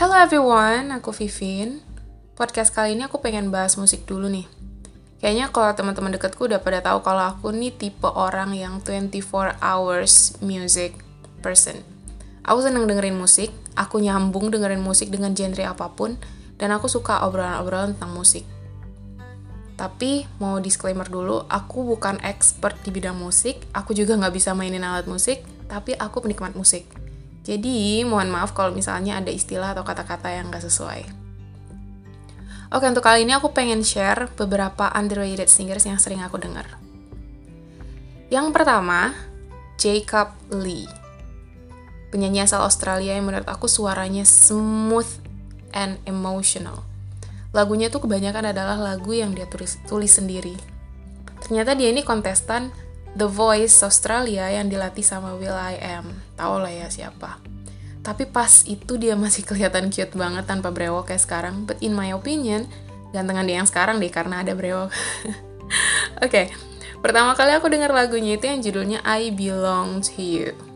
Hello everyone, aku Vivin. Podcast kali ini aku pengen bahas musik dulu nih. Kayaknya kalau teman-teman dekatku udah pada tahu kalau aku nih tipe orang yang 24 hours music person. Aku seneng dengerin musik, aku nyambung dengerin musik dengan genre apa pun, dan aku suka obrolan-obrolan tentang musik. Tapi mau disclaimer dulu, aku bukan expert di bidang musik, aku juga nggak bisa mainin alat musik, tapi aku penikmat musik. Jadi, mohon maaf kalau misalnya ada istilah atau kata-kata yang nggak sesuai. Oke, untuk kali ini aku pengen share beberapa underrated singers yang sering aku dengar. Yang pertama, Jacob Lee. Penyanyi asal Australia yang menurut aku suaranya smooth and emotional. Lagunya tuh kebanyakan adalah lagu yang dia tulis, tulis sendiri. Ternyata dia ini kontestan The Voice Australia yang dilatih sama Will I Am. Tahu lah ya siapa. Tapi pas itu dia masih kelihatan cute banget tanpa brewok kayak sekarang. But in my opinion, gantengan dia yang sekarang deh karena ada brewok. Oke, okay. pertama kali aku dengar lagunya itu yang judulnya I Belong to You.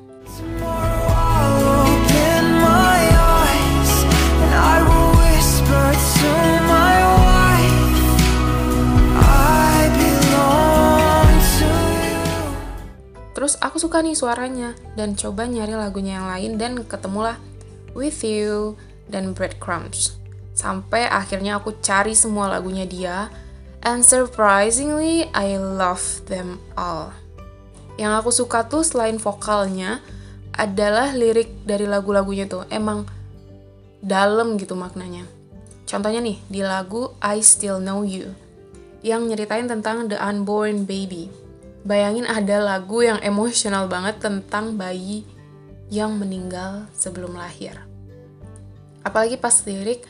Aku suka nih suaranya dan coba nyari lagunya yang lain dan ketemulah With You dan Breadcrumbs. Sampai akhirnya aku cari semua lagunya dia and surprisingly I love them all. Yang aku suka tuh selain vokalnya adalah lirik dari lagu-lagunya tuh emang dalam gitu maknanya. Contohnya nih di lagu I Still Know You yang nyeritain tentang the unborn baby Bayangin ada lagu yang emosional banget tentang bayi yang meninggal sebelum lahir. Apalagi pas lirik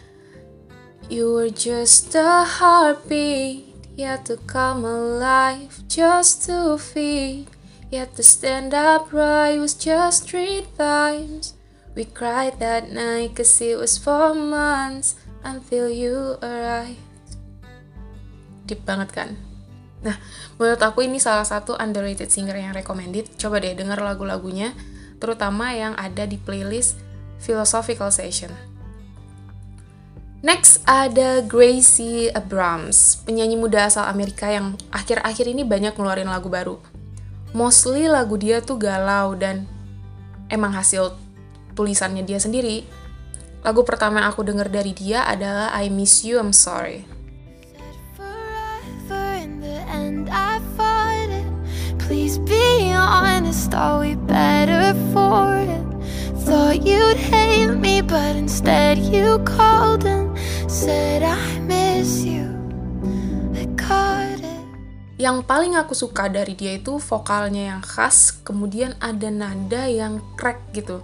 You were just a heartbeat, yet to come alive, just to feed, yet to stand upright was just three times. We cried that night cause it was four months until you arrived. Deep banget kan? Nah, menurut aku ini salah satu underrated singer yang recommended. Coba deh denger lagu-lagunya, terutama yang ada di playlist Philosophical Session. Next ada Gracie Abrams, penyanyi muda asal Amerika yang akhir-akhir ini banyak ngeluarin lagu baru. Mostly lagu dia tuh galau dan emang hasil tulisannya dia sendiri. Lagu pertama yang aku denger dari dia adalah I Miss You, I'm Sorry. Honest, are we better for it? Thought you'd hate me, but instead you called and said I miss you. I caught it. Yang paling aku suka dari dia itu vokalnya yang khas, kemudian ada nada yang crack gitu.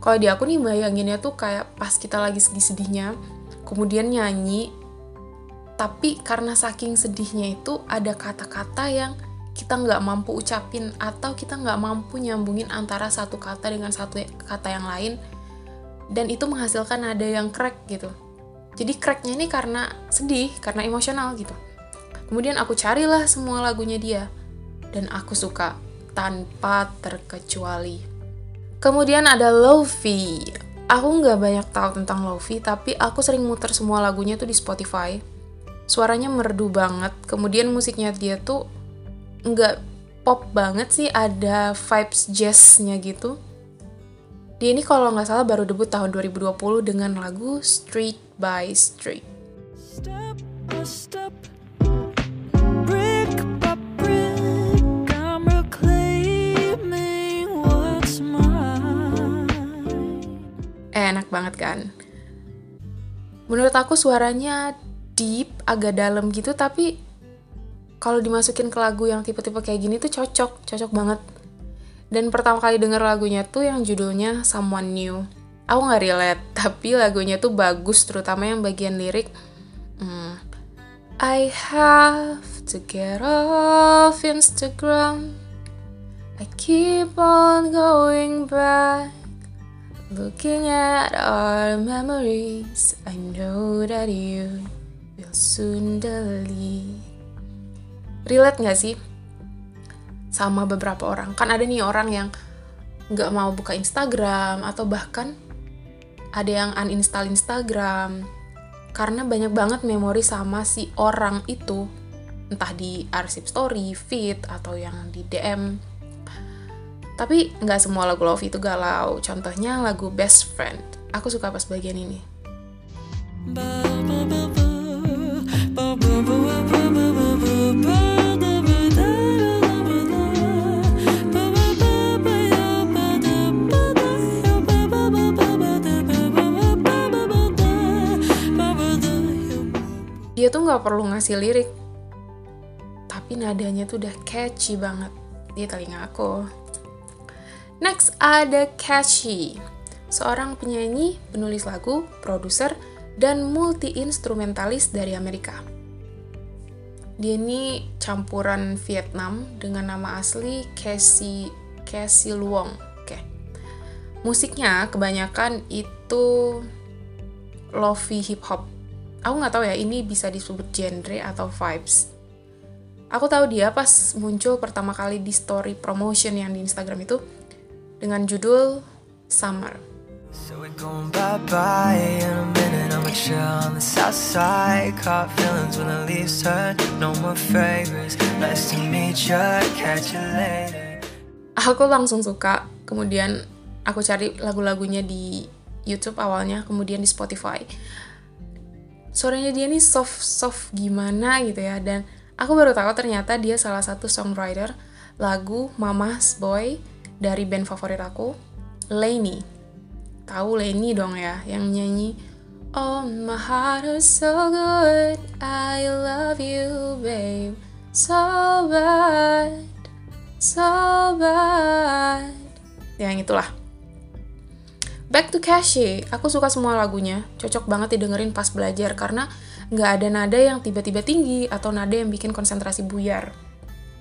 Kalau di aku nih bayanginnya tuh kayak pas kita lagi sedih-sedihnya, kemudian nyanyi, tapi karena saking sedihnya itu ada kata-kata yang kita nggak mampu ucapin atau kita nggak mampu nyambungin antara satu kata dengan satu kata yang lain dan itu menghasilkan nada yang crack gitu. Jadi cracknya ini karena sedih karena emosional gitu. Kemudian aku carilah semua lagunya dia dan aku suka tanpa terkecuali. Kemudian ada Lofi. Aku nggak banyak tahu tentang Lofi tapi aku sering muter semua lagunya tuh di Spotify. Suaranya merdu banget kemudian musiknya dia tuh nggak pop banget sih ada vibes jazznya gitu. Dia ini kalau nggak salah baru debut tahun 2020 dengan lagu Street by Street. Step step, brick by brick, I'm what's mine. enak banget kan? Menurut aku suaranya deep agak dalam gitu tapi kalau dimasukin ke lagu yang tipe-tipe kayak gini tuh cocok, cocok banget. Dan pertama kali denger lagunya tuh yang judulnya Someone New. Aku nggak relate, tapi lagunya tuh bagus, terutama yang bagian lirik. Hmm, I have to get off Instagram. I keep on going back, looking at our memories. I know that you will soon delete relate gak sih sama beberapa orang kan ada nih orang yang nggak mau buka Instagram atau bahkan ada yang uninstall Instagram, karena banyak banget memori sama si orang itu, entah di arsip story, feed, atau yang di DM. Tapi nggak semua lagu Lofi itu galau. Contohnya lagu Best Friend. Aku suka pas bagian ini. Dia tuh nggak perlu ngasih lirik. Tapi nadanya tuh udah catchy banget di telinga aku. Next ada Catchy. Seorang penyanyi penulis lagu produser dan multi instrumentalis dari Amerika. Dia ini campuran Vietnam dengan nama asli Casey Casey Luong oke. Musiknya kebanyakan itu lofi hip hop aku nggak tahu ya ini bisa disebut genre atau vibes. Aku tahu dia pas muncul pertama kali di story promotion yang di Instagram itu dengan judul Summer. So we're going bye-bye In a minute I'ma chill on the south side. Caught feelings when the leaves turn No more favors. Nice to meet you Catch you later. Aku langsung suka Kemudian aku cari lagu-lagunya di YouTube awalnya Kemudian di Spotify suaranya dia nih soft soft gimana gitu ya. Dan aku baru tahu ternyata dia salah satu songwriter lagu Mama's Boy dari band favorit aku Lainey. Tahu Lainey dong ya yang nyanyi Oh my heart is so good I love you babe so bad so bad. Yang itulah Back to Cashy, aku suka semua lagunya, cocok banget didengerin pas belajar karena nggak ada nada yang tiba-tiba tinggi atau nada yang bikin konsentrasi buyar.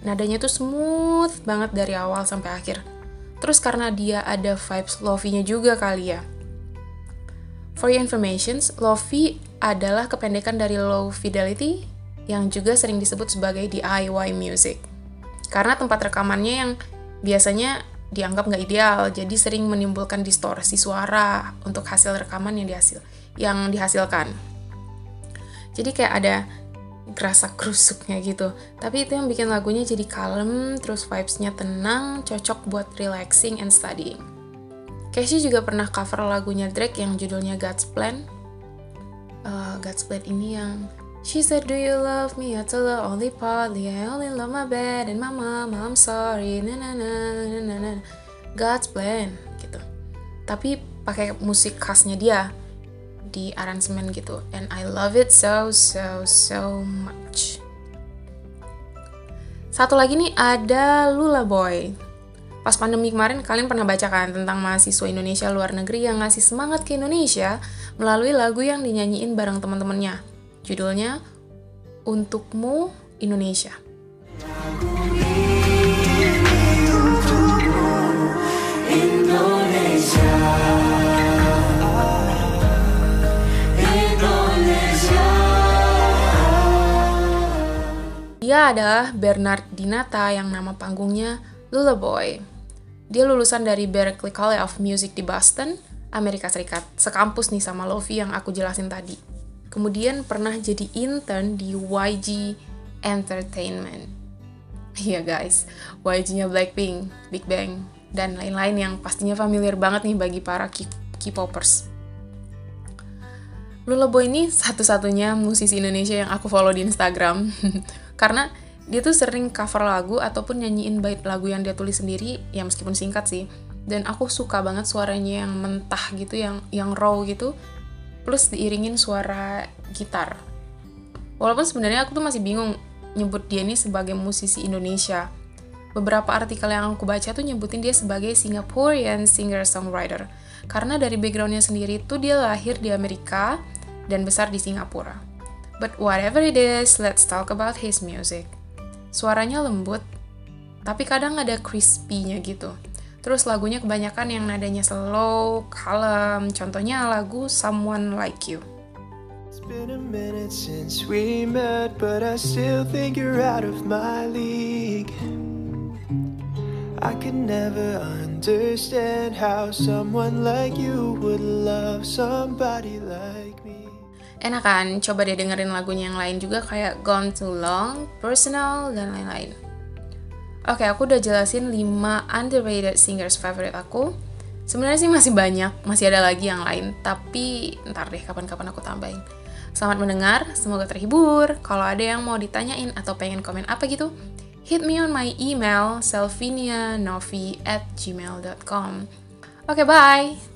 Nadanya tuh smooth banget dari awal sampai akhir. Terus karena dia ada vibes lofi-nya juga kali ya. For your information, lofi adalah kependekan dari low fidelity yang juga sering disebut sebagai DIY music. Karena tempat rekamannya yang biasanya dianggap nggak ideal, jadi sering menimbulkan distorsi suara untuk hasil rekaman yang dihasil yang dihasilkan. Jadi kayak ada kerasa kerusuknya gitu. Tapi itu yang bikin lagunya jadi kalem, terus vibes-nya tenang, cocok buat relaxing and studying. Casey juga pernah cover lagunya Drake yang judulnya God's Plan. Uh, God's Plan ini yang She said, Do you love me? I told her only partly. I only love my bed and my mom. I'm sorry. Na na na na na na. God's plan gitu. Tapi pakai musik khasnya dia di aransemen gitu. And I love it so so so much. Satu lagi nih ada Lula Boy. Pas pandemi kemarin kalian pernah baca kan tentang mahasiswa Indonesia luar negeri yang ngasih semangat ke Indonesia melalui lagu yang dinyanyiin bareng teman-temannya Judulnya Untukmu Indonesia. Dia adalah Bernard Dinata yang nama panggungnya Lula Boy. Dia lulusan dari Berklee College of Music di Boston, Amerika Serikat. Sekampus nih sama Lofi yang aku jelasin tadi kemudian pernah jadi intern di YG Entertainment. Iya guys, YG-nya Blackpink, Big Bang, dan lain-lain yang pastinya familiar banget nih bagi para K-popers. Boy ini satu-satunya musisi Indonesia yang aku follow di Instagram. Karena dia tuh sering cover lagu ataupun nyanyiin bait lagu yang dia tulis sendiri, ya meskipun singkat sih. Dan aku suka banget suaranya yang mentah gitu, yang yang raw gitu, plus diiringin suara gitar. Walaupun sebenarnya aku tuh masih bingung nyebut dia ini sebagai musisi Indonesia. Beberapa artikel yang aku baca tuh nyebutin dia sebagai Singaporean singer-songwriter. Karena dari backgroundnya sendiri tuh dia lahir di Amerika dan besar di Singapura. But whatever it is, let's talk about his music. Suaranya lembut, tapi kadang ada crispy-nya gitu. Terus lagunya kebanyakan yang nadanya slow, kalem. Contohnya lagu Someone Like You. It's been a minute since we met, but I still think you're out of my league. I could never understand how someone like you would love somebody like me. Enak kan? Coba deh dengerin lagunya yang lain juga kayak Gone Too Long, Personal, dan lain-lain. Oke, aku udah jelasin 5 underrated singers favorite aku. Sebenarnya sih masih banyak, masih ada lagi yang lain, tapi ntar deh kapan-kapan aku tambahin. Selamat mendengar, semoga terhibur. Kalau ada yang mau ditanyain atau pengen komen apa gitu, hit me on my email selvinianovi at gmail.com. Oke, okay, bye!